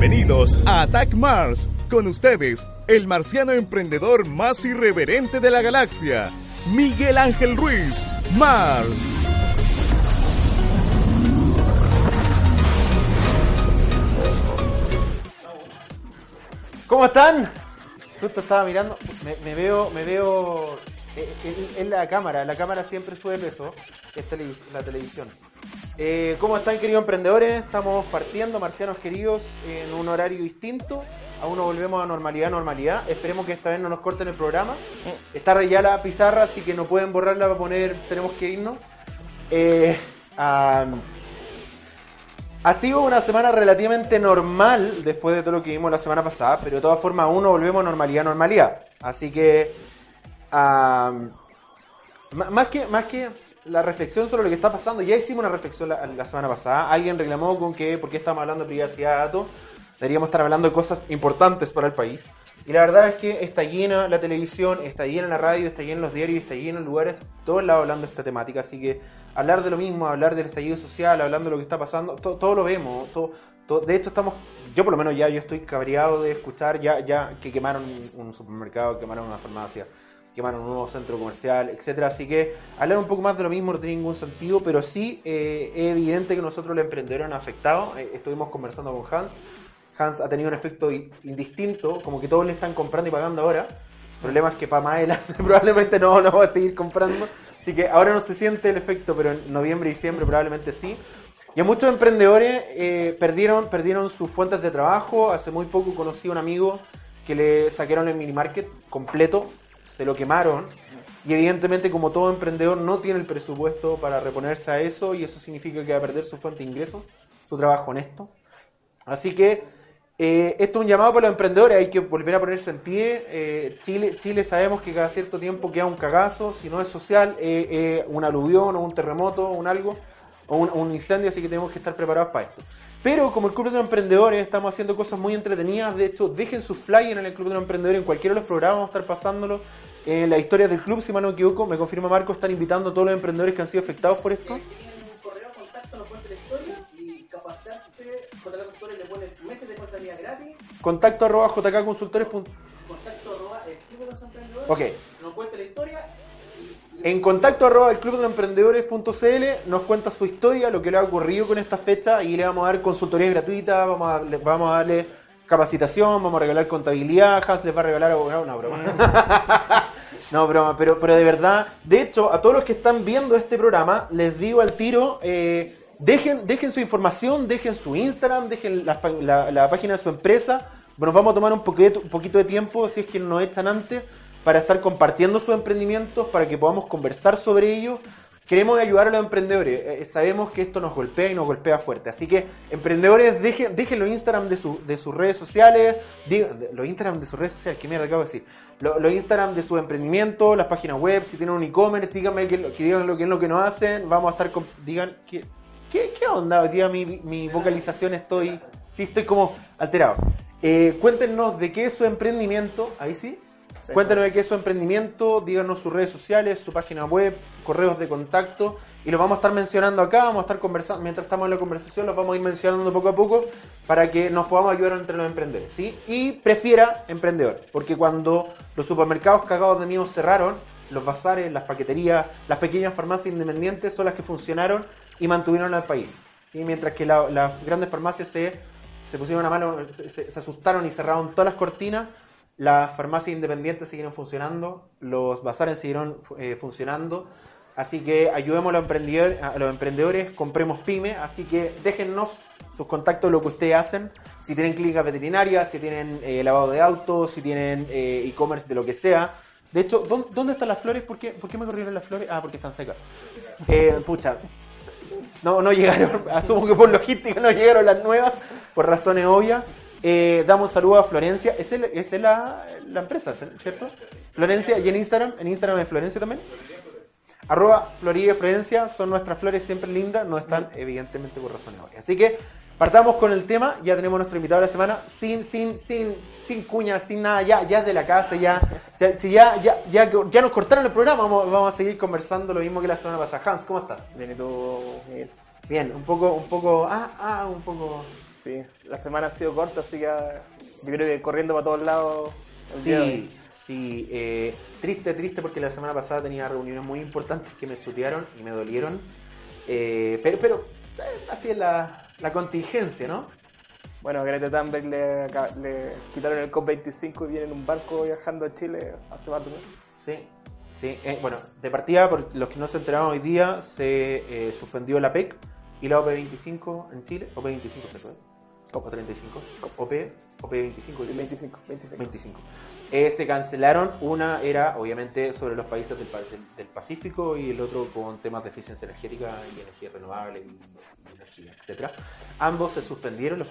Bienvenidos a Attack Mars. Con ustedes, el marciano emprendedor más irreverente de la galaxia, Miguel Ángel Ruiz, Mars. ¿Cómo están? Justo estaba mirando, me, veo, me veo eh, en, la cámara, la cámara siempre sube peso, es la televisión. Eh, ¿Cómo están queridos emprendedores? Estamos partiendo, marcianos queridos, en un horario distinto. Aún no volvemos a normalidad, normalidad. Esperemos que esta vez no nos corten el programa. Está ya la pizarra, así que no pueden borrarla para poner tenemos que irnos. Eh, ha sido una semana relativamente normal después de todo lo que vimos la semana pasada, pero de todas formas aún no volvemos a normalidad, normalidad. Así que... más que... Más que la reflexión sobre lo que está pasando. Ya hicimos una reflexión la, semana pasada. Alguien reclamó con que, ¿por qué hablando de privacidad de datos? Deberíamos estar hablando de cosas importantes para el país. Y la verdad es que está llena la televisión, está llena la radio, está llena los diarios, está llena en lugares, todos lados hablando de esta temática. Así que hablar de lo mismo, hablar del estallido social, hablando de lo que está pasando, todo, lo vemos. Todo, de hecho, estamos, yo por lo menos ya yo estoy cabreado de escuchar ya, ya que quemaron un supermercado, quemaron una farmacia quemaron un nuevo centro comercial, etcétera. Así que hablar un poco más de lo mismo no tiene ningún sentido, pero sí eh, es evidente que nosotros los emprendedores han afectado. Eh, estuvimos conversando con Hans. Hans ha tenido un efecto indistinto, como que todos le están comprando y pagando ahora. El problema es que para más probablemente no, no va a seguir comprando. Así que ahora no se siente el efecto, pero en noviembre y diciembre probablemente sí. Y a muchos emprendedores eh, perdieron, perdieron sus fuentes de trabajo. Hace muy poco conocí a un amigo que le saquearon el mini market completo se lo quemaron. Y evidentemente, como todo emprendedor, no tiene el presupuesto para reponerse a eso y eso significa que va a perder su fuente de ingresos, su trabajo honesto. Así que eh, esto es un llamado para los emprendedores, hay que volver a ponerse en pie. Eh, Chile, Chile sabemos que cada cierto tiempo queda un cagazo, si no es social, eh, un aluvión o un terremoto o un algo, o un, un incendio, así que tenemos que estar preparados para esto. Pero como el Club de los Emprendedores estamos haciendo cosas muy entretenidas. De hecho, dejen sus flyers en el Club de los Emprendedores. En cualquiera de los programas vamos a estar pasándolo. En la historia del club, si mal no me equivoco, me confirma Marco, están invitando a todos los emprendedores que han sido afectados por esto. Eh, tienen un correo contacto, nos cuenta la historia y capacitarte, JK Consultores le pone meses de contabilidad gratis. Contacto arroba jkconsultores. Contacto arroba el club de los emprendedores. Ok. Nos cuenta la historia en contacto arroba el club de los emprendedores.cl nos cuenta su historia, lo que le ha ocurrido con esta fecha y le vamos a dar consultoría gratuita, vamos a, vamos a darle capacitación, vamos a regalar contabilidad, les va a regalar abogado, no broma. no broma, pero, pero de verdad, de hecho, a todos los que están viendo este programa, les digo al tiro, eh, dejen, dejen su información, dejen su Instagram, dejen la, página de su empresa. Bueno, vamos a tomar un poquito, un poquito de tiempo, si es que nos echan antes para estar compartiendo sus emprendimientos, para que podamos conversar sobre ellos. Queremos ayudar a los emprendedores. Eh, sabemos que esto nos golpea y nos golpea fuerte. Así que, emprendedores, dejen, dejen los Instagram de, su, de sus redes sociales. los Instagram de sus redes sociales, ¿qué mierda acabo de decir? Los, Instagram de sus emprendimientos, las páginas web, si tienen un e-commerce, díganme que, digan lo que es lo que nos hacen. Vamos a estar con. Digan, ¿qué, qué, qué onda? Hoy día mi, mi vocalización estoy. Sí, estoy como alterado. Eh, cuéntenos de qué es su emprendimiento. Ahí sí. Cuéntanos de qué es su emprendimiento, díganos sus redes sociales, su página web, correos de contacto y lo vamos a estar mencionando acá, vamos a estar conversando, mientras estamos en la conversación los vamos a ir mencionando poco a poco para que nos podamos ayudar entre los emprendedores, ¿sí? Y prefiera emprendedor, porque cuando los supermercados cagados de miedo cerraron, los bazares, las paqueterías, las pequeñas farmacias independientes son las que funcionaron y mantuvieron al país, ¿sí? Mientras que las grandes farmacias se, se pusieron a mano, se asustaron y cerraron todas las cortinas, las farmacias independientes siguieron funcionando, los bazares siguieron eh, funcionando, así que ayudemos a los, emprendedores, a los emprendedores, compremos pyme, así que déjennos sus contactos, lo que ustedes hacen, si tienen clínicas veterinarias, si tienen eh, lavado de autos, si tienen eh, e-commerce de lo que sea. De hecho, ¿dónde, están las flores? ¿Por qué, ¿Por qué me corrieron las flores? Ah, porque están secas. pucha, no, no llegaron, asumo que por logística no llegaron las nuevas, por razones obvias. Eh, damos un saludo a Florencia. Esa es, la, la, empresa, ¿cierto? Florencia, y en Instagram, en Instagram es Florencia también. Arroba Florida Florencia, son nuestras flores siempre lindas, no están evidentemente por razones obvias. Así que partamos con el tema, ya tenemos nuestro invitado de la semana, sin, sin, sin, sin cuñas, sin nada, ya, ya es de la casa, ya, si ya, ya, ya, ya nos cortaron el programa, vamos, vamos a seguir conversando lo mismo que la semana pasada. Hans, ¿cómo estás? Bien, ¿y tú? Bien, un poco, un poco, ah, ah, un poco Sí, la semana ha sido corta, así que ah, yo creo que corriendo para todos lados. el día de hoy. Sí, eh, triste, triste porque la semana pasada tenía reuniones muy importantes que me estudiaron y me dolieron. Eh, pero, pero eh, así es la, la contingencia, ¿no? Bueno, Greta Thunberg le, le quitaron el COP25 y viene en un barco viajando a Chile hace rato, ¿no? Sí, sí. Eh, bueno, de partida, por los que no se enteraron hoy día, se suspendió la PEC y la OP25 en Chile. OP25 se fue. OP35. OP, OP25. Sí, ¿sí? 25, 25. 25. Eh, se cancelaron. Una era, obviamente, sobre los países del, del- del Pacífico y el otro con temas de eficiencia energética y energía renovable y, y energía, etcétera. Ambos se suspendieron. Los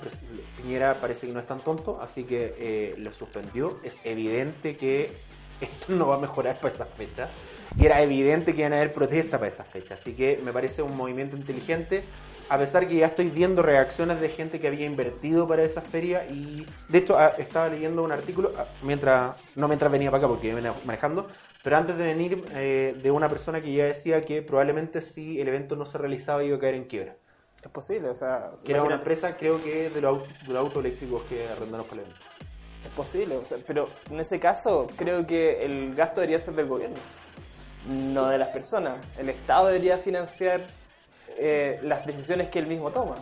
Piñera parece que no es tan tonto, así que eh, lo suspendió. Es evidente que esto no va a mejorar para esa fecha. Y era evidente que iban a haber protestas para esa fecha. Así que me parece un movimiento inteligente. A pesar que ya estoy viendo reacciones de gente que había invertido para esa feria y de hecho ah, estaba leyendo un artículo ah, mientras no mientras venía para acá porque venía manejando, pero antes de venir eh, de una persona que ya decía que probablemente si el evento no se realizaba iba a caer en quiebra. Es posible, o sea, Que era una empresa creo que de los, de los autos eléctricos que arrendaron para el evento. es posible, o sea, pero en ese caso creo que el gasto debería ser del gobierno, no de las personas. El Estado debería financiar eh, las decisiones que él mismo toma.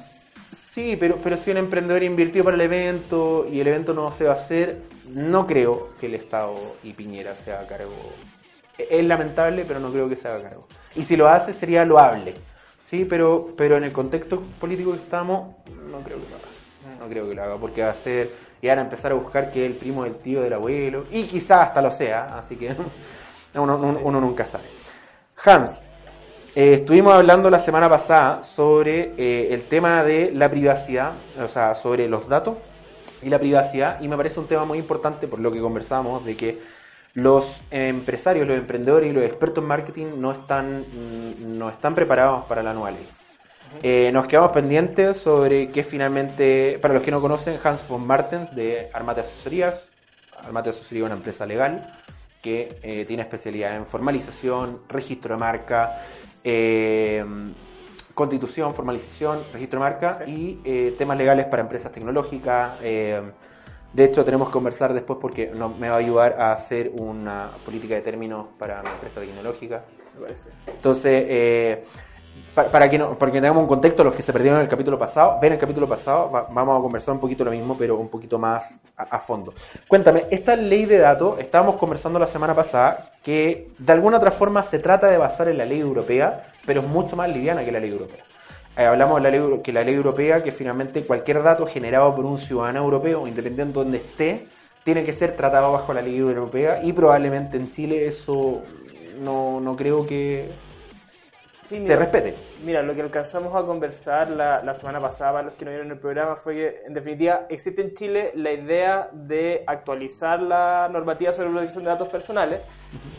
Sí, pero, pero si un emprendedor invirtió para el evento y el evento no se va a hacer, no creo que el Estado y Piñera se haga cargo. Es lamentable, pero no creo que se haga cargo. Y si lo hace, sería loable. Sí, pero, pero en el contexto político que estamos, no creo que lo haga. No creo que lo haga, porque va a ser. Y van a empezar a buscar que es el primo del tío del abuelo. Y quizás hasta lo sea, así que uno, uno- uno nunca sabe. Hans, eh, estuvimos hablando la semana pasada sobre eh, el tema de la privacidad, o sea, sobre los datos y la privacidad, y me parece un tema muy importante por lo que conversamos, de que los empresarios, los emprendedores y los expertos en marketing no están, mm, no están preparados para la nueva ley. Eh, nos quedamos pendientes sobre qué finalmente, para los que no conocen, Hans von Martens de Armate Asesorías. Armate Asesoría es una empresa legal que eh, tiene especialidad en formalización, registro de marca, eh, constitución, formalización, registro de marca Sí. y eh, temas legales para empresas tecnológicas. eh, de hecho, tenemos que conversar después porque no- me va a ayudar a hacer una política de términos para mi empresa tecnológica. Me parece. Entonces, eh, pa- para, que no, para que tengamos un contexto, los que se perdieron en el capítulo pasado, ven el capítulo pasado, va- vamos a conversar un poquito lo mismo, pero un poquito más a, a fondo. Cuéntame, esta ley de datos, estábamos conversando la semana pasada, que de alguna otra forma se trata de basar en la ley europea, pero es mucho más liviana que la ley europea. Eh, hablamos de la ley, que la ley europea, que finalmente cualquier dato generado por un ciudadano europeo, independiente de donde esté, tiene que ser tratado bajo la ley europea y probablemente en Chile eso no, no creo que Sí, se respete. Mira, lo que alcanzamos a conversar la, la semana pasada, para los que no vieron el programa, fue que, en definitiva, existe en Chile la idea de actualizar la normativa sobre protección de datos personales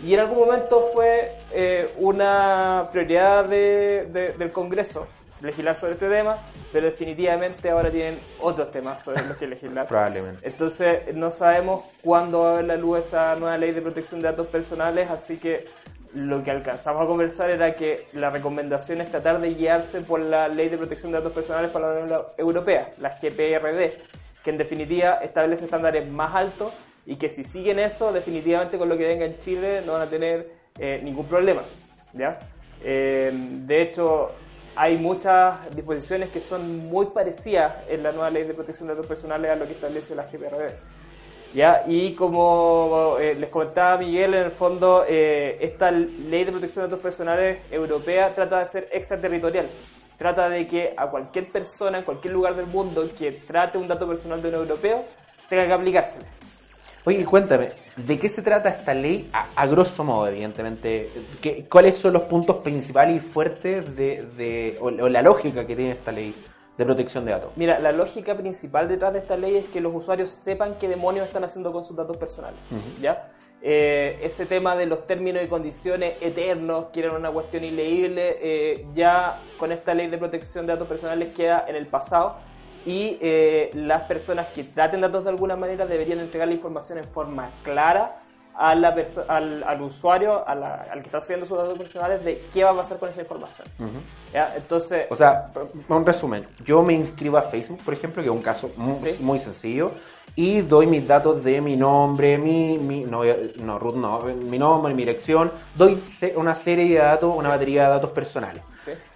y en algún momento fue eh, una prioridad de- de- del Congreso legislar sobre este tema, pero definitivamente ahora tienen otros temas sobre los que legislar. Probablemente. Entonces no sabemos cuándo va a ver la luz esa nueva ley de protección de datos personales, así que lo que alcanzamos a conversar era que la recomendación es tratar de guiarse por la ley de protección de datos personales para la Unión Europea, la GPRD, que en definitiva establece estándares más altos y que si siguen eso, definitivamente con lo que venga en Chile no van a tener eh, ningún problema. ¿ya? Eh, de hecho, hay muchas disposiciones que son muy parecidas en la nueva ley de protección de datos personales a lo que establece la GPRD. ¿Ya? Y como eh, les comentaba Miguel, en el fondo, eh, esta ley de protección de datos personales europea trata de ser extraterritorial. Trata de que a cualquier persona en cualquier lugar del mundo que trate un dato personal de un europeo tenga que aplicársele. Oye, cuéntame, ¿de qué se trata esta ley? A, grosso modo, evidentemente. ¿Qué- ¿Cuáles son los puntos principales y fuertes de, o la lógica que tiene esta ley de protección de datos? Mira, la lógica principal detrás de esta ley es que los usuarios sepan qué demonios están haciendo con sus datos personales. ¿Ya? Eh, ese tema de los términos y condiciones eternos, que eran una cuestión ileíble, eh, ya con esta ley de protección de datos personales queda en el pasado y eh, las personas que traten datos de alguna manera deberían entregar la información en forma clara a la al, al usuario, a la- al que está haciendo sus datos personales, de qué va a pasar con esa información. ¿Ya? Entonces, O sea, un resumen. Yo me inscribo a Facebook, por ejemplo, que es un caso muy, Sí. muy sencillo, y doy mis datos de mi nombre, mi, mi no, no, root no, mi nombre, mi dirección, doy una serie de datos, una batería de datos personales.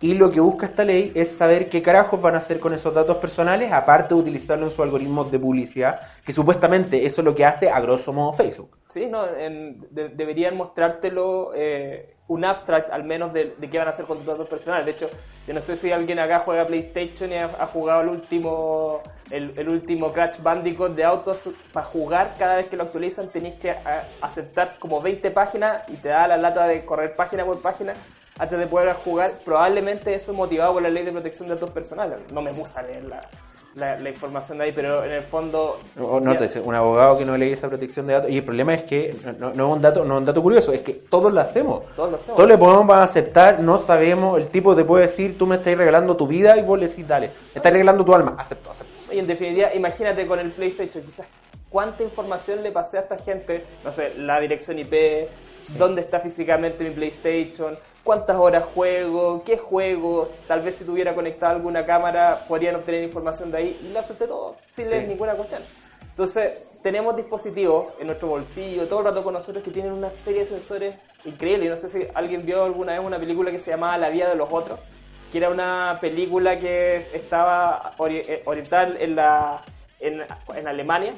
Y lo que busca esta ley es saber qué carajos van a hacer con esos datos personales, aparte de utilizarlo en sus algoritmos de publicidad, que supuestamente eso es lo que hace a grosso modo Facebook. Sí, no, en- de- deberían mostrártelo eh, un abstract al menos de, de qué van a hacer con tus datos personales. De hecho, yo no sé si alguien acá juega PlayStation y ha, ha jugado el último el, el último Crash Bandicoot de autos. Para jugar, cada vez que lo actualizan, tenéis que a- aceptar como 20 páginas y te da la lata de correr página por página antes de poder jugar. Probablemente eso es motivado por la ley de protección de datos personales. No me gusta leer la, la- la información de ahí, pero en el fondo... O no, te dice, un abogado que no lee esa protección de datos. Y el problema es que no, no es un dato, no es un dato curioso, es que todos lo hacemos. Todos lo hacemos. Todos le podemos aceptar, no sabemos, el tipo te puede decir, tú me estás regalando tu vida y vos le decís, dale, me estás regalando tu alma, acepto, acepto. Y en definitiva, imagínate con el PlayStation, quizás cuánta información le pasé a esta gente, no sé, la dirección IP, dónde está físicamente mi PlayStation, cuántas horas juego, qué juegos, tal vez si tuviera conectada alguna cámara podrían obtener información de ahí y lo acepté todo sin Sí. leer ninguna cuestión. Entonces, tenemos dispositivos en nuestro bolsillo, todo el rato con nosotros que tienen una serie de sensores increíbles. No sé si alguien vio alguna vez una película que se llamaba La vida de los otros, que era una película que estaba ori- eh, orientada en, la, en, en Alemania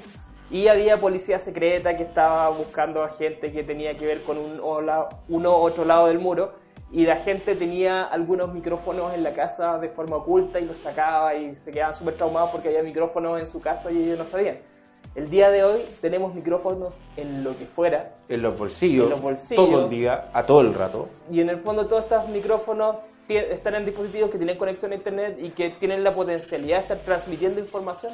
y había policía secreta que estaba buscando a gente que tenía que ver con un, o la- uno u otro lado del muro y la gente tenía algunos micrófonos en la casa de forma oculta y los sacaba y se quedaban súper traumados porque había micrófonos en su casa y ellos no sabían. El día de hoy tenemos micrófonos en lo que fuera En los bolsillos, En los bolsillos. todo el día, a todo el rato. y en el fondo todos estos micrófonos están en dispositivos que tienen conexión a internet y que tienen la potencialidad de estar transmitiendo información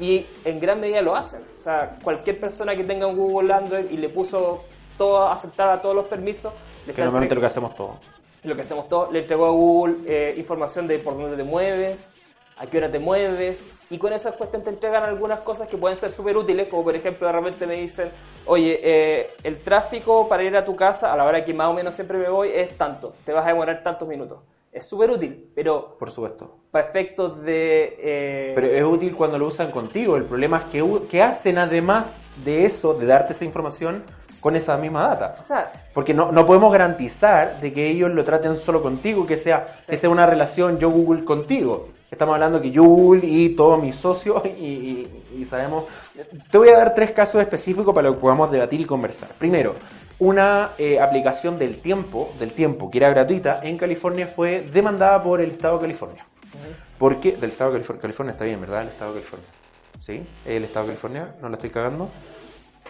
y en gran medida lo hacen. O sea, cualquier persona que tenga un Google Android y le puso todo, aceptar a todos los permisos, Que normalmente lo que hacemos todos. lo que hacemos todos, le entregó a Google eh, información de por dónde te mueves, a qué hora te mueves, y con esa cuestión te entregan algunas cosas que pueden ser súper útiles, como por ejemplo de repente me dicen, oye, eh, el tráfico para ir a tu casa a la hora que más o menos siempre me voy es tanto, te vas a demorar tantos minutos. Es súper útil, pero Por supuesto. para efectos de... eh, Pero es útil cuando lo usan contigo. El problema es que, que hacen además de eso, de darte esa información, con esa misma data. o sea, Porque no, no podemos garantizar de que ellos lo traten solo contigo, que sea, Sí. que sea una relación yo Google contigo. Estamos hablando que yo Google y todos mis socios y, y- y sabemos... Te voy a dar tres casos específicos para que podamos debatir y conversar. Primero, una eh, aplicación del tiempo, del tiempo que era gratuita en California fue demandada por el Estado de California. ¿Por qué? Del Estado de California. California está bien, ¿verdad? El Estado de California. ¿Sí? ¿El Estado de California? ¿No la estoy cagando?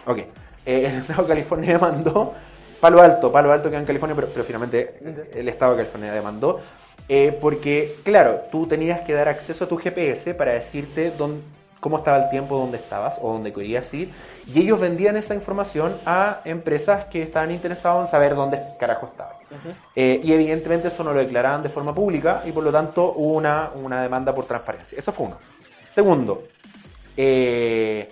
Ok. Eh, el Estado de California demandó Palo Alto, Palo Alto queda en California, pero, pero finalmente el Estado de California demandó. eh, porque, claro, tú tenías que dar acceso a tu GPS para decirte dónde, cómo estaba el tiempo, dónde estabas o dónde querías ir. Y ellos vendían esa información a empresas que estaban interesadas en saber dónde carajo estabas. Eh, y evidentemente eso no lo declaraban de forma pública y por lo tanto hubo una, una demanda por transparencia. Eso fue uno. Segundo, eh,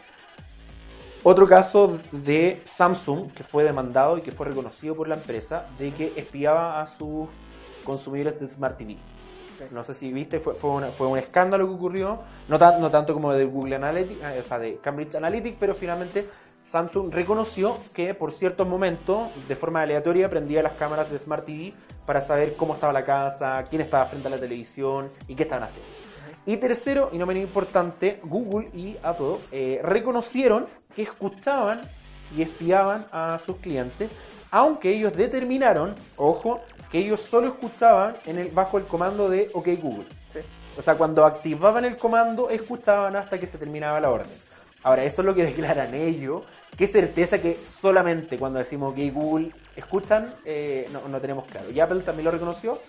otro caso de Samsung que fue demandado y que fue reconocido por la empresa de que espiaba a sus consumidores de Smart TV. No sé si viste, fue, fue, una- fue un escándalo que ocurrió, no, tan- no tanto como de Google Analytics, eh, o sea, de Cambridge Analytics, pero finalmente Samsung reconoció que por ciertos momentos, de forma aleatoria, prendía las cámaras de Smart TV para saber cómo estaba la casa, quién estaba frente a la televisión y qué estaban haciendo. Y tercero, y no menos importante, Google y Apple eh, reconocieron que escuchaban y espiaban a sus clientes, aunque ellos determinaron, ojo, que ellos solo escuchaban bajo el comando de OK Google. O sea, cuando activaban el comando, escuchaban hasta que se terminaba la orden. Ahora, eso es lo que declaran ellos. Qué certeza que solamente cuando decimos OK Google escuchan, eh, no, no tenemos claro. Y Apple también lo reconoció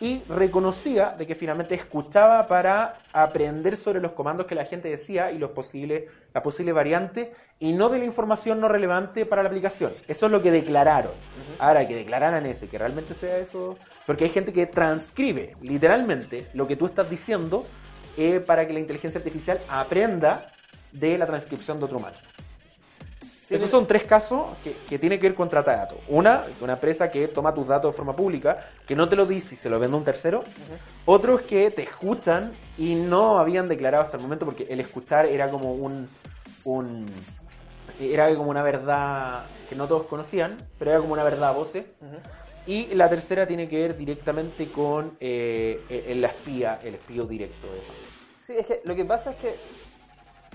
y reconocía de que finalmente escuchaba para aprender sobre los comandos que la gente decía y los posibles, la posible variante y no de la información no relevante para la aplicación. Eso es lo que declararon. Ahora, que declararan eso y que realmente sea eso, porque hay gente que transcribe literalmente lo que tú estás diciendo eh, para que la inteligencia artificial aprenda de la transcripción de otro humano. Esos son tres casos que, que tienen que ver con trata de datos. Una, una empresa que toma tus datos de forma pública, que no te lo dice y se lo vende a un tercero. Otros que te escuchan y no habían declarado hasta el momento porque el escuchar era como un, un era como una verdad que no todos conocían, pero era como una verdad a voces. Y la tercera tiene que ver directamente con eh, el, la espía, el espío directo de esa. Sí, es que lo que pasa es que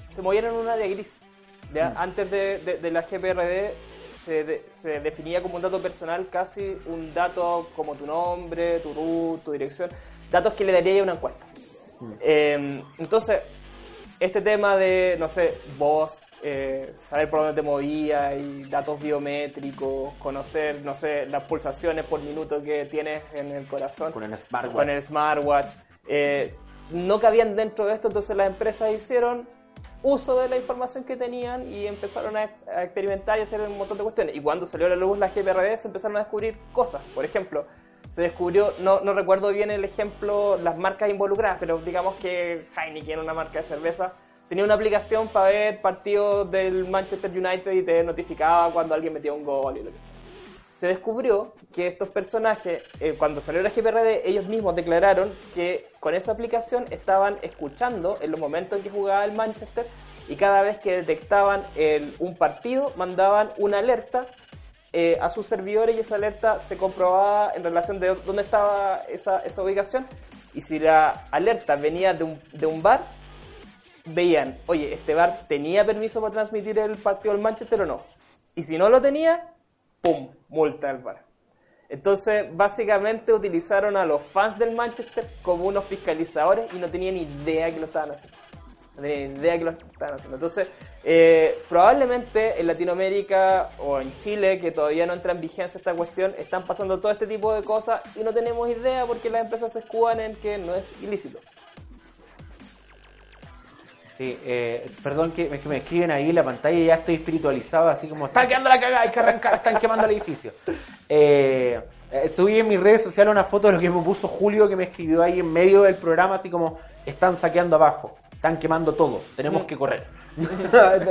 se movieron en un área gris. Mm. Antes de, de- de la GPRD se, de- se definía como un dato personal casi un dato como tu nombre, tu root, tu dirección, datos que le daría a una encuesta. Mm. Eh, entonces, este tema de, no sé, voz, eh, saber por dónde te movías y datos biométricos, conocer, no sé, las pulsaciones por minuto que tienes en el corazón Con el smartwatch. con el smartwatch. eh, no cabían dentro de esto, entonces las empresas hicieron uso de la información que tenían y empezaron a, a experimentar y hacer un montón de cuestiones. Y cuando salió a la luz la GPRD se empezaron a descubrir cosas. Por ejemplo, se descubrió, no, no recuerdo bien el ejemplo, las marcas involucradas, pero digamos que Heineken, una marca de cerveza, tenía una aplicación para ver partidos del Manchester United y te notificaba cuando alguien metía un gol y lo que se descubrió que estos personajes, eh, cuando salió la GPRD, ellos mismos declararon que con esa aplicación estaban escuchando en los momentos en que jugaba el Manchester y cada vez que detectaban un partido mandaban una alerta eh, a sus servidores y esa alerta se comprobaba en relación de dónde estaba esa, esa ubicación y si la alerta venía de un, de un bar, veían, oye, este bar tenía permiso para transmitir el partido del Manchester o no. Y si no lo tenía, ¡pum! Multa del bar. Entonces, básicamente utilizaron a los fans del Manchester como unos fiscalizadores y no tenían idea que lo estaban haciendo. No tenían idea que lo estaban haciendo. Entonces, eh, probablemente en Latinoamérica o en Chile, que todavía no entra en vigencia esta cuestión, están pasando todo este tipo de cosas y no tenemos idea porque las empresas se escudan en que no es ilícito. Sí, eh, perdón que, me escriben ahí en la pantalla ya estoy espiritualizado, así como, está quedando la cagada, hay que arrancar, están quemando el edificio. Eh, eh, subí en mis redes sociales una foto de lo que me puso Julio, que me escribió ahí en medio del programa, así como, están saqueando abajo, están quemando todo, tenemos que correr.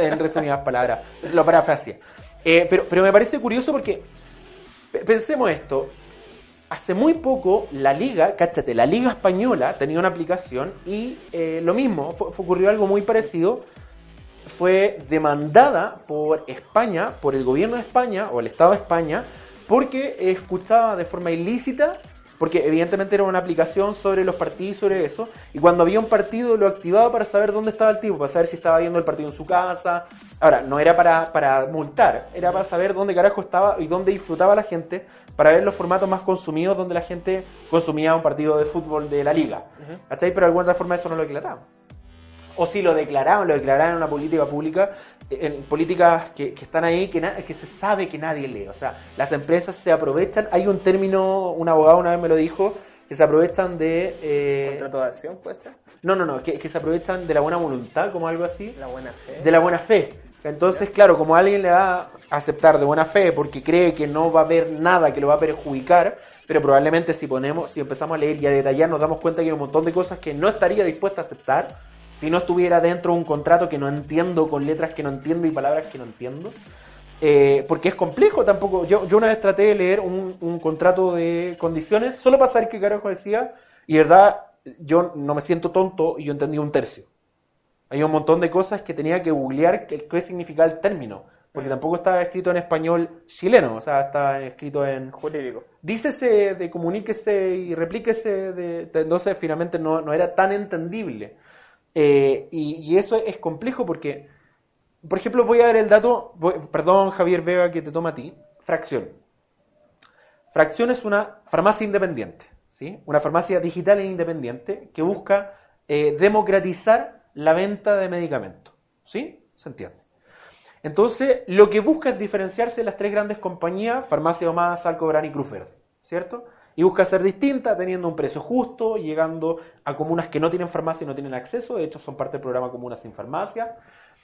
en resumidas palabras, lo parafraseé. Eh, pero, pero me parece curioso porque, pe- pensemos esto, Hace muy poco la liga, cáchate, la liga española tenía una aplicación y eh, lo mismo, ocurrió algo muy parecido, fue demandada por España, por el gobierno de España o el Estado de España, porque escuchaba de forma ilícita, porque evidentemente era una aplicación sobre los partidos y sobre eso, y cuando había un partido lo activaba para saber dónde estaba el tipo, para saber si estaba viendo el partido en su casa. Ahora, no era para, para multar, era para saber dónde carajo estaba y dónde disfrutaba la gente, para ver los formatos más consumidos donde la gente consumía un partido de fútbol de la liga. ¿Cachai? Pero de alguna otra forma eso no lo declaraban o si lo declaraban, lo declaraban en una política pública, en políticas que, que están ahí, que, que se sabe que nadie lee. O sea, las empresas se aprovechan, hay un término, un abogado una vez me lo dijo, que se aprovechan de... eh, ¿Contrato de acción puede ser? no, no, no, que, que se aprovechan de la buena voluntad, como algo así, La buena fe. de la buena fe. Entonces, claro, como alguien le va a aceptar de buena fe porque cree que no va a haber nada que lo va a perjudicar, pero probablemente si ponemos, si empezamos a leer y a detallar, nos damos cuenta que hay un montón de cosas que no estaría dispuesta a aceptar si no estuviera dentro de un contrato que no entiendo, con letras que no entiendo y palabras que no entiendo. Eh, porque es complejo tampoco. Yo, una vez traté de leer un, un contrato de condiciones solo para saber qué carajo decía y verdad yo no me siento tonto y yo entendí un tercio. Hay un montón de cosas que tenía que googlear qué, significaba el término. Porque tampoco estaba escrito en español chileno, o sea, está escrito en... Jurídico. Dícese de comuníquese y replíquese, de, de- entonces finalmente no, no era tan entendible. Eh, y, y eso es complejo porque, por ejemplo, voy a dar el dato, voy- perdón Javier Vega que te toma a ti, fracción. Fracción es una farmacia independiente, ¿sí? Una farmacia digital e independiente que busca eh, democratizar la venta de medicamentos, ¿sí? ¿Se entiende? Entonces, lo que busca es diferenciarse de las tres grandes compañías, Farmacia Omada, Salcobran y Cruz Verde, ¿cierto? Y busca ser distinta, teniendo un precio justo, llegando a comunas que no tienen farmacia y no tienen acceso, de hecho son parte del programa Comunas sin Farmacia.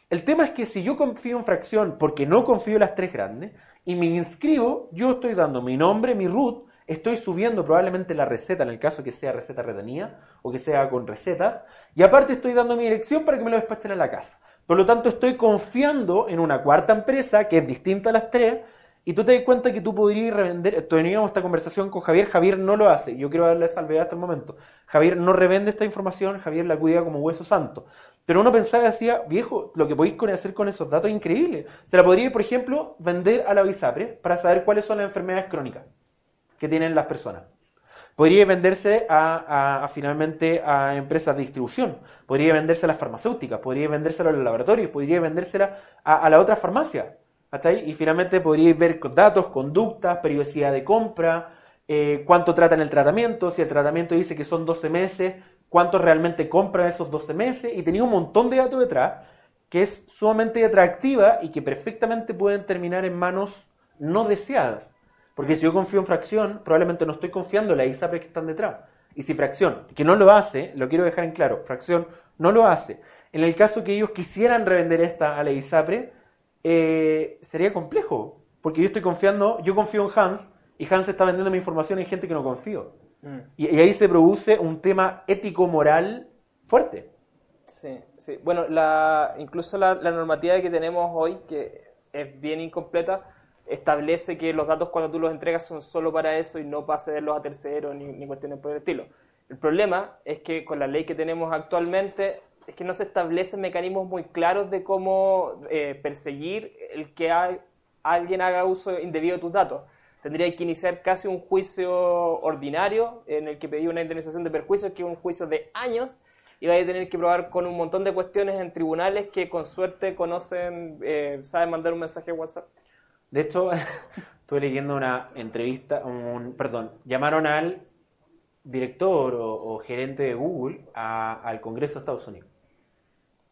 El tema es que si yo confío en fracción porque no confío en las tres grandes y me inscribo, yo estoy dando mi nombre, mi root, estoy subiendo probablemente la receta en el caso que sea receta retenida o que sea con recetas y aparte estoy dando mi dirección para que me lo despachen a la casa. Por lo tanto, estoy confiando en una cuarta empresa que es distinta a las tres y tú te das cuenta que tú podrías revender. Teníamos esta conversación con Javier. Javier no lo hace. Yo quiero darle salvedad hasta el momento. Javier no revende esta información. Javier la cuida como hueso santo. Pero uno pensaba y decía, viejo, lo que podéis hacer con esos datos es increíble. Se la podría, por ejemplo, vender a la BISAPRE para saber cuáles son las enfermedades crónicas que tienen las personas. Podría venderse a, finalmente a empresas de distribución, podría venderse a las farmacéuticas, podría venderse a los laboratorios, podría vendérsela a, a la otra farmacia. Y finalmente podríais ver datos, conductas, periodicidad de compra, eh, cuánto tratan el tratamiento, si el tratamiento dice que son 12 meses, cuánto realmente compran esos 12 meses, y tenía un montón de datos detrás que es sumamente atractiva y que perfectamente pueden terminar en manos no deseadas. Porque si yo confío en fracción, probablemente no estoy confiando en las ISAPRES que están detrás. Y si fracción, que no lo hace, lo quiero dejar en claro, fracción no lo hace. En el caso que ellos quisieran revender esta a la ISAPRE, eh, sería complejo. Porque yo estoy confiando, yo confío en Hans, y Hans está vendiendo mi información en gente que no confío. Mm. Y, y ahí se produce un tema ético-moral fuerte. Sí, sí. Bueno, la, incluso la, la normativa que tenemos hoy, que es bien incompleta, establece que los datos cuando tú los entregas son solo para eso y no para cederlos a terceros ni, ni cuestiones por el estilo. El problema es que con la ley que tenemos actualmente es que no se establecen mecanismos muy claros de cómo eh, perseguir el que alguien haga uso indebido de tus datos. Tendría que iniciar casi un juicio ordinario en el que pedí una indemnización de perjuicios, que es un juicio de años, y vais a tener que probar con un montón de cuestiones en tribunales que con suerte conocen, eh, saben mandar un mensaje de WhatsApp. De hecho, estuve leyendo una entrevista, un, perdón, llamaron al director o, gerente de Google a- al Congreso de Estados Unidos.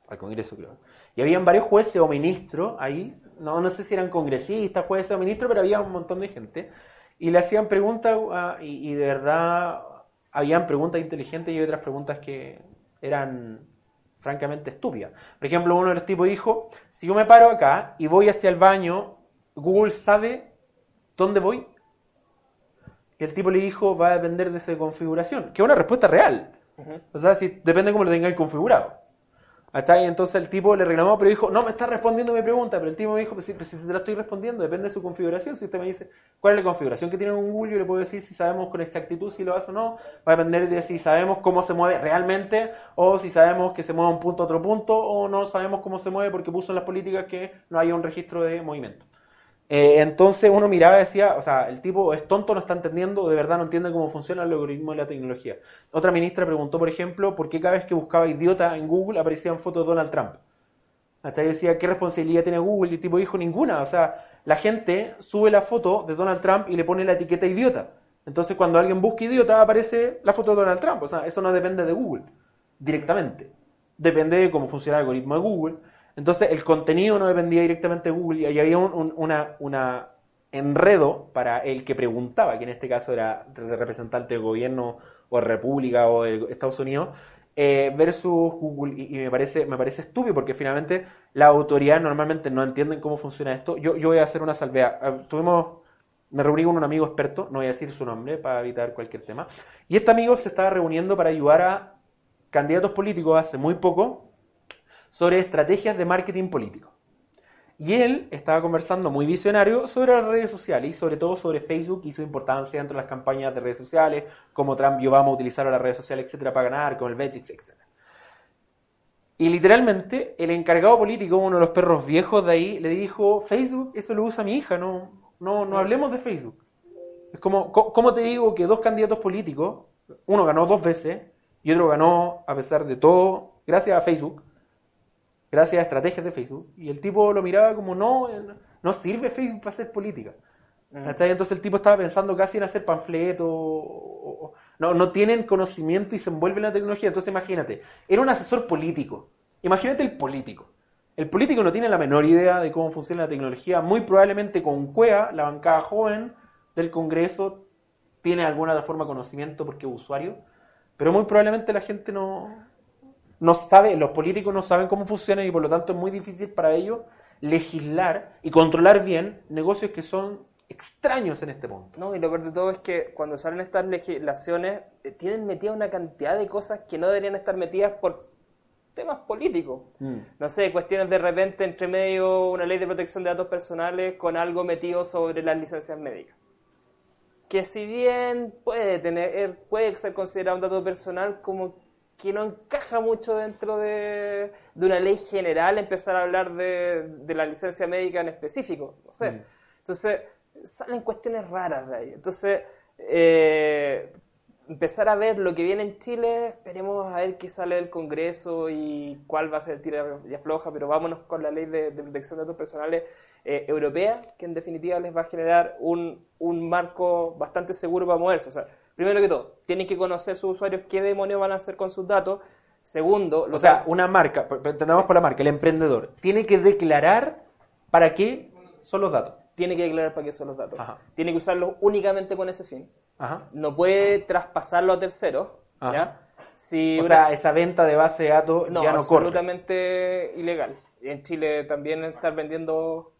Al Congreso, creo. Y habían varios jueces o ministros ahí, no, no sé si eran congresistas, jueces o ministros, pero había un montón de gente. Y le hacían preguntas, ah, y, y de verdad, habían preguntas inteligentes y otras preguntas que eran francamente estúpidas. Por ejemplo, uno de los tipos dijo, si yo me paro acá y voy hacia el baño, Google sabe dónde voy. Y el tipo le dijo, va a depender de esa configuración, que es una respuesta real. O sea, si, depende cómo lo tengáis configurado. ¿Está? Y entonces el tipo le reclamó, pero dijo, no me está respondiendo mi pregunta. Pero el tipo me dijo, pues si, pues si te la estoy respondiendo, depende de su configuración. Si usted me dice cuál es la configuración que tiene un Google, yo le puedo decir si sabemos con exactitud si lo hace o no. Va a depender de si sabemos cómo se mueve realmente, o si sabemos que se mueve un punto a otro punto, o no sabemos cómo se mueve porque puso en las políticas que no haya un registro de movimiento. Eh, entonces uno miraba y decía, o sea, el tipo es tonto, no está entendiendo, de verdad no entiende cómo funciona el algoritmo de la tecnología. Otra ministra preguntó, por ejemplo, por qué cada vez que buscaba idiota en Google aparecían fotos de Donald Trump. Hasta decía, ¿qué responsabilidad tiene Google? Y el tipo dijo, ninguna. O sea, la gente sube la foto de Donald Trump y le pone la etiqueta idiota. Entonces cuando alguien busca idiota aparece la foto de Donald Trump. O sea, eso no depende de Google directamente. Depende de cómo funciona el algoritmo de Google. Entonces el contenido no dependía directamente de Google y había un, un- una, enredo para el que preguntaba, que en este caso era el representante del gobierno o república o de Estados Unidos, eh, versus Google. Y, me parece me parece estúpido porque finalmente las autoridades normalmente no entienden cómo funciona esto. Yo, yo voy a hacer una salvedad. Eh, Tuvimos me reuní con un amigo experto, no voy a decir su nombre para evitar cualquier tema, y este amigo se estaba reuniendo para ayudar a candidatos políticos hace muy poco sobre estrategias de marketing político. Y él estaba conversando muy visionario sobre las redes sociales y sobre todo sobre Facebook y su importancia dentro de las campañas de redes sociales, cómo Trump y Obama utilizaron las redes sociales, etcétera, para ganar, con el Matrix, etcétera. Y literalmente, el encargado político, uno de los perros viejos de ahí, le dijo, Facebook, eso lo usa mi hija, no, no, no hablemos de Facebook. Es como, co- ¿cómo te digo que dos candidatos políticos, uno ganó dos veces y otro ganó a pesar de todo, gracias a Facebook, gracias a estrategias de Facebook, y el tipo lo miraba como, no, no sirve Facebook para hacer política. ¿Cachai? Entonces el tipo estaba pensando casi en hacer panfletos, no, no tienen conocimiento y se envuelven en la tecnología. Entonces imagínate, era un asesor político. Imagínate el político. El político no tiene la menor idea de cómo funciona la tecnología. Muy probablemente con CUEA, la bancada joven del Congreso, tiene alguna forma de conocimiento porque es usuario. Pero muy probablemente la gente no, no sabe, los políticos no saben cómo funcionan y por lo tanto es muy difícil para ellos legislar y controlar bien negocios que son extraños en este punto. No, y lo peor de todo es que cuando salen estas legislaciones, eh, tienen metida una cantidad de cosas que no deberían estar metidas por temas políticos. Mm. No sé, cuestiones de repente entre medio una ley de protección de datos personales con algo metido sobre las licencias médicas. Que si bien puede tener, puede ser considerado un dato personal, como que no encaja mucho dentro de, de una ley general empezar a hablar de, de la licencia médica en específico. No sé. Mm. Entonces, salen cuestiones raras de ahí. Entonces, eh, empezar a ver lo que viene en Chile, esperemos a ver qué sale del Congreso y cuál va a ser el tira y afloja, pero vámonos con la ley de, de protección de datos personales eh, europea, que en definitiva les va a generar un, un marco bastante seguro para moverse. O sea, primero que todo, tienen que conocer sus usuarios qué demonios van a hacer con sus datos. Segundo, O los sea, una marca, entendamos por la marca, el emprendedor, tiene que declarar para qué son los datos. tiene que declarar para qué son los datos. Ajá. Tiene que usarlos únicamente con ese fin. Ajá. No puede traspasarlo a terceros. ¿ya? Si O una- sea, esa venta de base de datos no, ya no corre. absolutamente ilegal. En Chile también estar vendiendo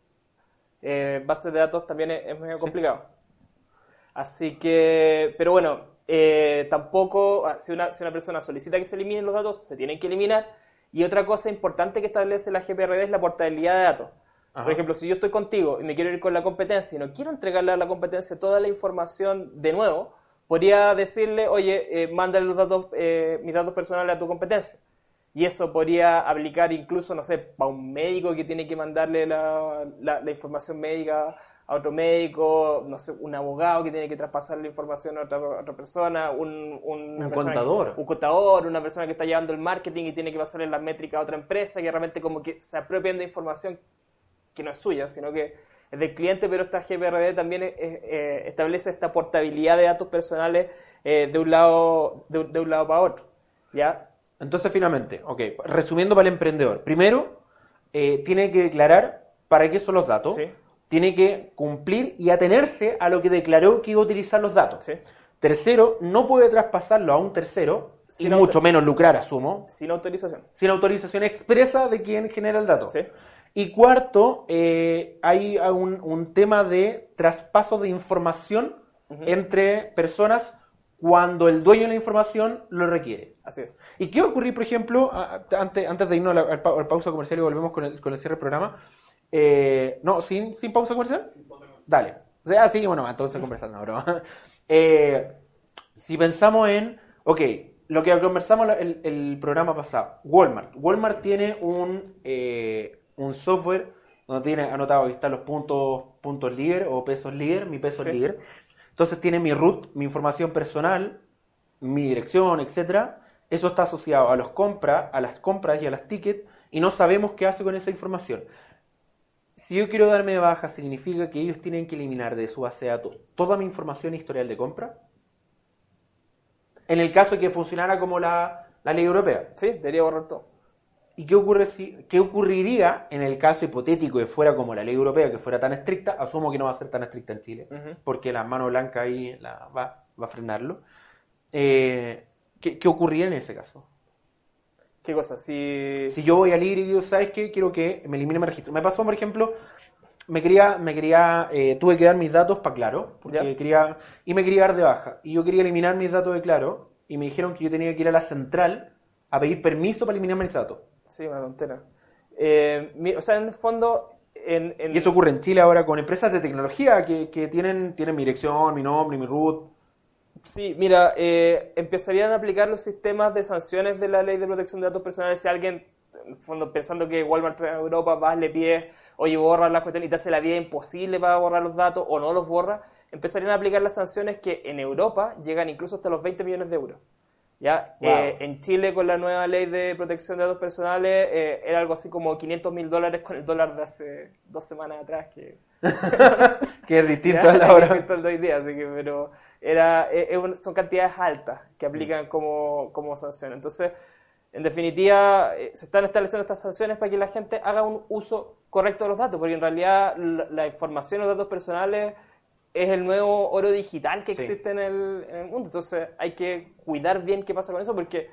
eh, bases de datos también es, es medio complicado. Así que, pero bueno, eh, tampoco, ah, si una, si una persona solicita que se eliminen los datos, se tienen que eliminar. Y otra cosa importante que establece la GPRD es la portabilidad de datos. Ajá. Por ejemplo, si yo estoy contigo y me quiero ir con la competencia y no quiero entregarle a la competencia toda la información de nuevo, podría decirle, oye, eh, mándale los datos, eh, mis datos personales a tu competencia. Y eso podría aplicar incluso, no sé, para un médico que tiene que mandarle la, la- la información médica a otro médico, no sé, un abogado que tiene que traspasar la información a otra, a otra persona, un, un, Un contador. un contador, una persona que está llevando el marketing y tiene que pasarle las métricas a otra empresa que realmente como que se apropian de información que no es suya, sino que es del cliente, pero esta GPRD también eh, eh, establece esta portabilidad de datos personales eh, de un lado de, de un lado para otro. ¿Ya? Entonces, finalmente, ok, resumiendo para el emprendedor. Primero, eh, tiene que declarar para qué son los datos. Sí. Tiene que cumplir y atenerse a lo que declaró que iba a utilizar los datos. Sí. Tercero, no puede traspasarlo a un tercero, Sin y mucho menos lucrar, asumo, Sin autorización. sin autorización expresa de quien genera el dato. Sí. Y cuarto, eh, hay un, un tema de traspaso de información entre personas cuando el dueño de la información lo requiere. Así es. ¿Y qué va a ocurrir, por ejemplo, antes, antes de irnos a la, al pausa comercial y volvemos con el, con el cierre del programa? Eh, no, ¿sin, ¿sin pausa comercial? Dale. O sea, sí, bueno, entonces conversando, broma. Eh, si pensamos en, ok, lo que conversamos el, el programa pasado, Walmart. Walmart tiene un, eh, un software donde tiene anotado que están los puntos, puntos líder o pesos líder, mi peso Sí. líder. Entonces tiene mi root, mi información personal, mi dirección, etcétera. Eso está asociado a los compras, a las compras y a las tickets, y no sabemos qué hace con esa información. Si yo quiero darme de baja, significa que ellos tienen que eliminar de su base de datos toda mi información e historial de compra. En el caso de que funcionara como la, la ley europea. Sí, debería borrar todo. ¿Y qué, ocurre si, qué ocurriría en el caso hipotético de fuera como la ley europea, que fuera tan estricta? Asumo que no va a ser tan estricta en Chile, porque la mano blanca ahí la, va, va a frenarlo. Eh, ¿qué, qué ocurriría en ese caso? ¿Qué cosa? Si... Si yo voy a Libre y digo, ¿sabes qué? Quiero que me elimine mi registro. Me pasó, por ejemplo, me quería, me quería, eh, tuve que dar mis datos para Claro, porque quería, y me quería dar de baja. Y yo quería eliminar mis datos de Claro, y me dijeron que yo tenía que ir a la central a pedir permiso para eliminar mis datos. Sí, una tontera. Eh, mi- o sea, en el fondo... En, en- Y eso ocurre en Chile ahora con empresas de tecnología que, que tienen, tienen mi dirección, mi nombre, mi root. Sí, mira, eh, empezarían a aplicar los sistemas de sanciones de la ley de protección de datos personales si alguien, en el fondo, pensando que Walmart en Europa va, le pide, oye, borra las cuestiones y te hace la vida imposible para borrar los datos o no los borra, empezarían a aplicar las sanciones que en Europa llegan incluso hasta los 20 millones de euros. ¿Ya? Wow. Eh, en Chile, con la nueva ley de protección de datos personales, eh, era algo así como 500 mil dólares con el dólar de hace dos semanas atrás, que Que es distinto ya, a la hora. distinto al de hoy día, así que, pero era, es- un- son cantidades altas que aplican como, como sanción. Entonces, en definitiva, eh, se están estableciendo estas sanciones para que la gente haga un uso correcto de los datos, porque en realidad la, la información, los datos personales, es el nuevo oro digital que Sí. existe en el, en el mundo. Entonces, hay que cuidar bien qué pasa con eso, porque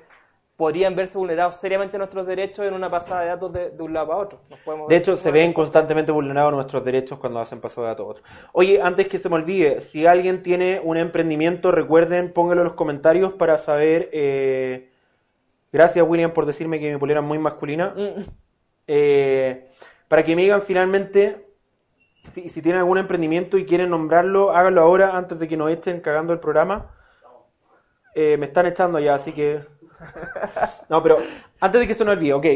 podrían verse vulnerados seriamente nuestros derechos en una pasada de datos de, de un lado para otro. Nos De hecho, se ven constantemente vulnerados nuestros derechos cuando hacen paso de datos a otros. Oye, antes que se me olvide, si alguien tiene un emprendimiento, recuerden, pónganlo en los comentarios para saber eh, Gracias, William, por decirme que mi polera es muy masculina. Mm. Eh, para que me digan finalmente si, si tienen algún emprendimiento y quieren nombrarlo, háganlo ahora antes de que nos echen cagando el programa. Eh, me están echando ya, así que. No, pero antes de que se nos olvide, ok.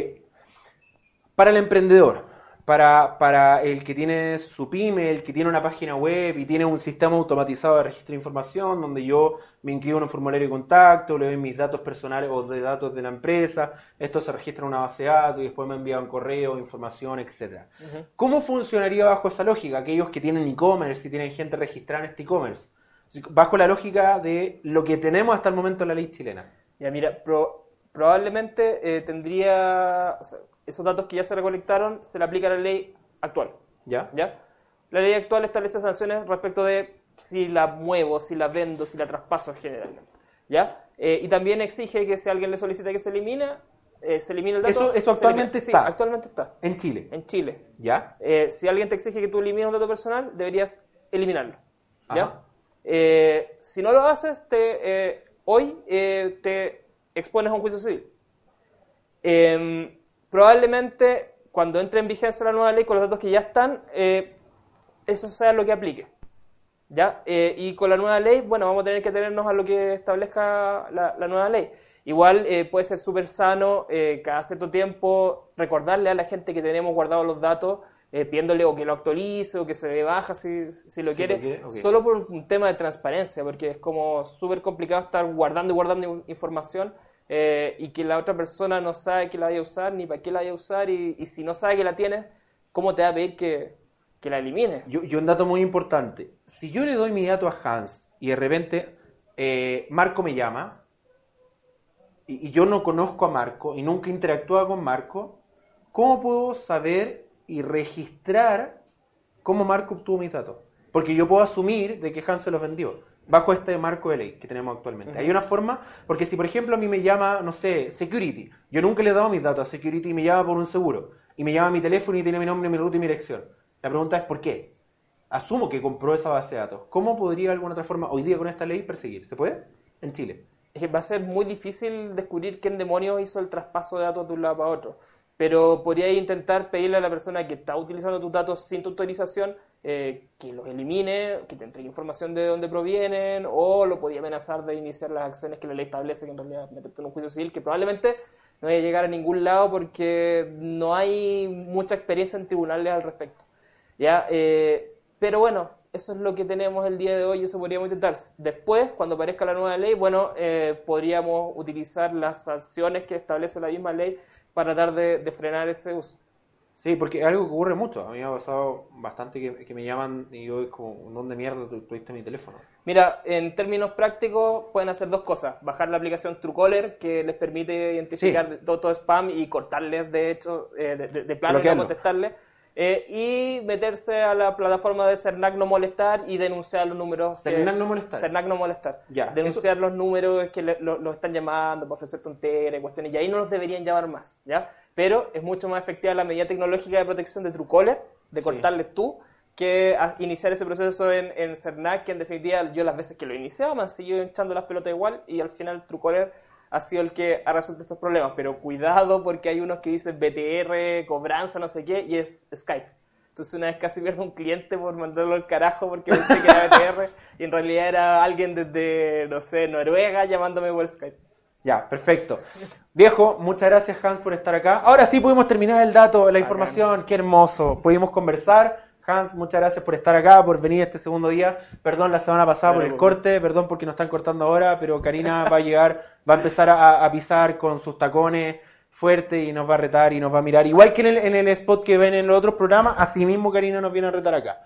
Para el emprendedor, para, para el que tiene su pyme, el que tiene una página web y tiene un sistema automatizado de registro de información donde yo me inscribo en un formulario de contacto, le doy mis datos personales o de datos de la empresa, esto se registra en una base de datos y después me envía un correo, información, etcétera. ¿Cómo funcionaría bajo esa lógica? Aquellos que tienen e-commerce y tienen gente registrada en este e-commerce. Bajo la lógica de lo que tenemos hasta el momento en la ley chilena. Ya, mira, pro- probablemente eh, tendría. o sea, esos datos que ya se recolectaron se le aplica la ley actual. ¿Ya? ¿Ya? La ley actual establece sanciones respecto de si la muevo, si la vendo, si la traspaso generalmente. ¿Ya? Eh, y también exige que si alguien le solicita que se elimine, eh, se elimine el dato. Eso- eso elimina. actualmente Sí, está. actualmente está. En Chile. En Chile. ¿Ya? Eh, si alguien te exige que tú elimines un dato personal, deberías eliminarlo. ¿Ya? Si no lo haces, te, eh, hoy eh, te expones a un juicio civil. Eh, probablemente cuando entre en vigencia la nueva ley con los datos que ya están, eh, eso sea lo que aplique. ¿Ya? Eh, y con la nueva ley, bueno, vamos a tener que tenernos a lo que establezca la, la nueva ley. Igual eh, puede ser súper sano cada cierto tiempo recordarle a la gente que tenemos guardados los datos, eh, pidiéndole o que lo actualice o que se dé baja si, si lo Si quiere, lo quiere, ok. solo por un tema de transparencia, porque es como súper complicado estar guardando y guardando in- información eh, y que la otra persona no sabe que la vaya a usar ni para qué la vaya a usar y, y si no sabe que la tienes, ¿cómo te va a pedir que, que la elimines? Y, y un dato muy importante. Si yo le doy mi dato a Hans y de repente eh, Marco me llama y, y yo no conozco a Marco y nunca he interactuado con Marco, ¿cómo puedo saber y registrar cómo Marco obtuvo mis datos? Porque yo puedo asumir de que Hans se los vendió bajo este marco de ley que tenemos actualmente. Hay una forma, porque si por ejemplo a mí me llama, no sé, Security, yo nunca le he dado mis datos a Security y me llama por un seguro, y me llama a mi teléfono y tiene mi nombre, mi ruta y mi dirección. La pregunta es ¿por qué? Asumo que compró esa base de datos. ¿Cómo podría de alguna otra forma hoy día con esta ley perseguir? ¿Se puede? En Chile. Es que va a ser muy difícil descubrir quién demonios hizo el traspaso de datos de un lado para otro. Pero podría intentar pedirle a la persona que está utilizando tus datos sin tu autorización eh, que los elimine, que te entregue información de dónde provienen, o lo podía amenazar de iniciar las acciones que la ley establece, que en realidad meterte en un juicio civil, que probablemente no vaya a llegar a ningún lado porque no hay mucha experiencia en tribunales al respecto. ¿Ya? Eh, pero bueno, eso es lo que tenemos el día de hoy eso podríamos intentar. Después, cuando aparezca la nueva ley, bueno, eh, podríamos utilizar las sanciones que establece la misma ley para tratar de, de frenar ese uso. Sí, porque es algo que ocurre mucho. A mí me ha pasado bastante que, que me llaman y yo es como, ¿dónde mierda tu- tuviste mi teléfono? Mira, en términos prácticos pueden hacer dos cosas. Bajar la aplicación Truecaller que les permite identificar Sí. todo, todo spam y cortarles, de hecho, eh, de, de- de plano y no contestarles. Eh, y meterse a la plataforma de Cernac no molestar y denunciar los números. Cernac no molestar. Cernac no molestar. Ya, Denunciar los números que le- lo, lo están llamando para ofrecer tonteras y cuestiones. Y ahí no los deberían llamar más, ¿ya? Pero es mucho más efectiva la medida tecnológica de protección de Truecaller, de Sí. cortarles tú, que iniciar ese proceso en, en Cernac, que en definitiva yo las veces que lo he iniciado me han seguido echando las pelotas igual y al final Truecaller ha sido el que ha resuelto estos problemas. Pero cuidado porque hay unos que dicen BTR, cobranza, no sé qué, y es Skype. Entonces una vez casi pierdo un cliente por mandarlo al carajo porque pensé que era BTR y en realidad era alguien desde, no sé, Noruega llamándome por Skype. Ya, perfecto. Viejo, muchas gracias Hans por estar acá. Ahora sí pudimos terminar el dato, la información, qué hermoso. Pudimos conversar. Hans, muchas gracias por estar acá, por venir este segundo día. Perdón la semana pasada por el Pero- corte, perdón porque nos están cortando ahora, pero Karina va a llegar, va a empezar a, a pisar con sus tacones fuerte y nos va a retar y nos va a mirar. Igual que en el, en el spot que ven en los otros programas, así mismo Karina nos viene a retar acá.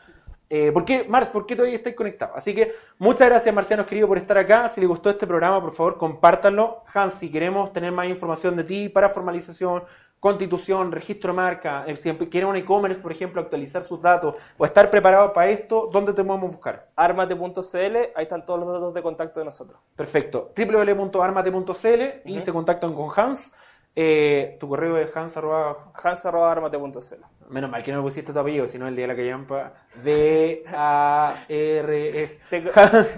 Eh, ¿Por qué, Mars? ¿Por qué todavía estáis conectados? Así que muchas gracias, marcianos queridos, por estar acá. Si les gustó este programa, por favor, compártanlo. Hans, si queremos tener más información de ti para formalización, constitución, registro de marca, eh, si quieren un e-commerce, por ejemplo, actualizar sus datos o estar preparado para esto, ¿dónde te podemos buscar? Armate.cl, ahí están todos los datos de contacto de nosotros. Perfecto. www.armate.cl y se contactan con Hans. Eh, tu correo es hans arroba- hans.armate.cl. Menos mal que no me pusiste tu apellido, sino el día de la callampa. D-A-R-S. Tengo,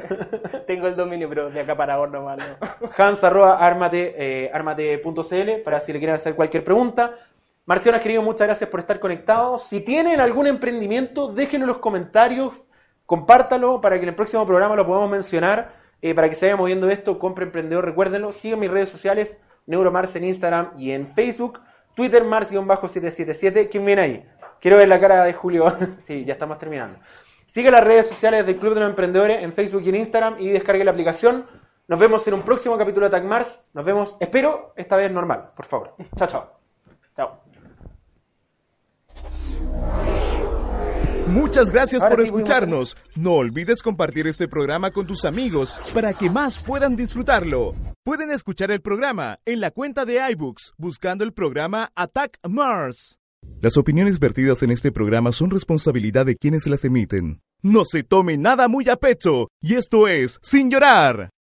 tengo el dominio, pero de acá para ahora nomás. ¿no? Hans arroba armate, eh, armate.cl para si le quieren hacer cualquier pregunta. Marcionas, querido, muchas gracias por estar conectados. Si tienen algún emprendimiento, déjenlo en los comentarios, compártalo para que en el próximo programa lo podamos mencionar, eh, para que se vaya moviendo esto. Compre Emprendedor, recuérdenlo. Sigan mis redes sociales, Neuromars en Instagram y en Facebook. Twitter, Mars-777. ¿Quién viene ahí? Quiero ver la cara de Julio. sí, ya estamos terminando. Sigue las redes sociales del Club de los Emprendedores en Facebook y en Instagram y descargue la aplicación. Nos vemos en un próximo capítulo de Tag Mars. Nos vemos, espero, esta vez normal, por favor. Chao, chao. Chao. Muchas gracias Ahora por sí, escucharnos. No olvides compartir este programa con tus amigos para que más puedan disfrutarlo. Pueden escuchar el programa en la cuenta de iBooks buscando el programa Attack Mars. Las opiniones vertidas en este programa son responsabilidad de quienes las emiten. No se tome nada muy a pecho y esto es Sin Llorar.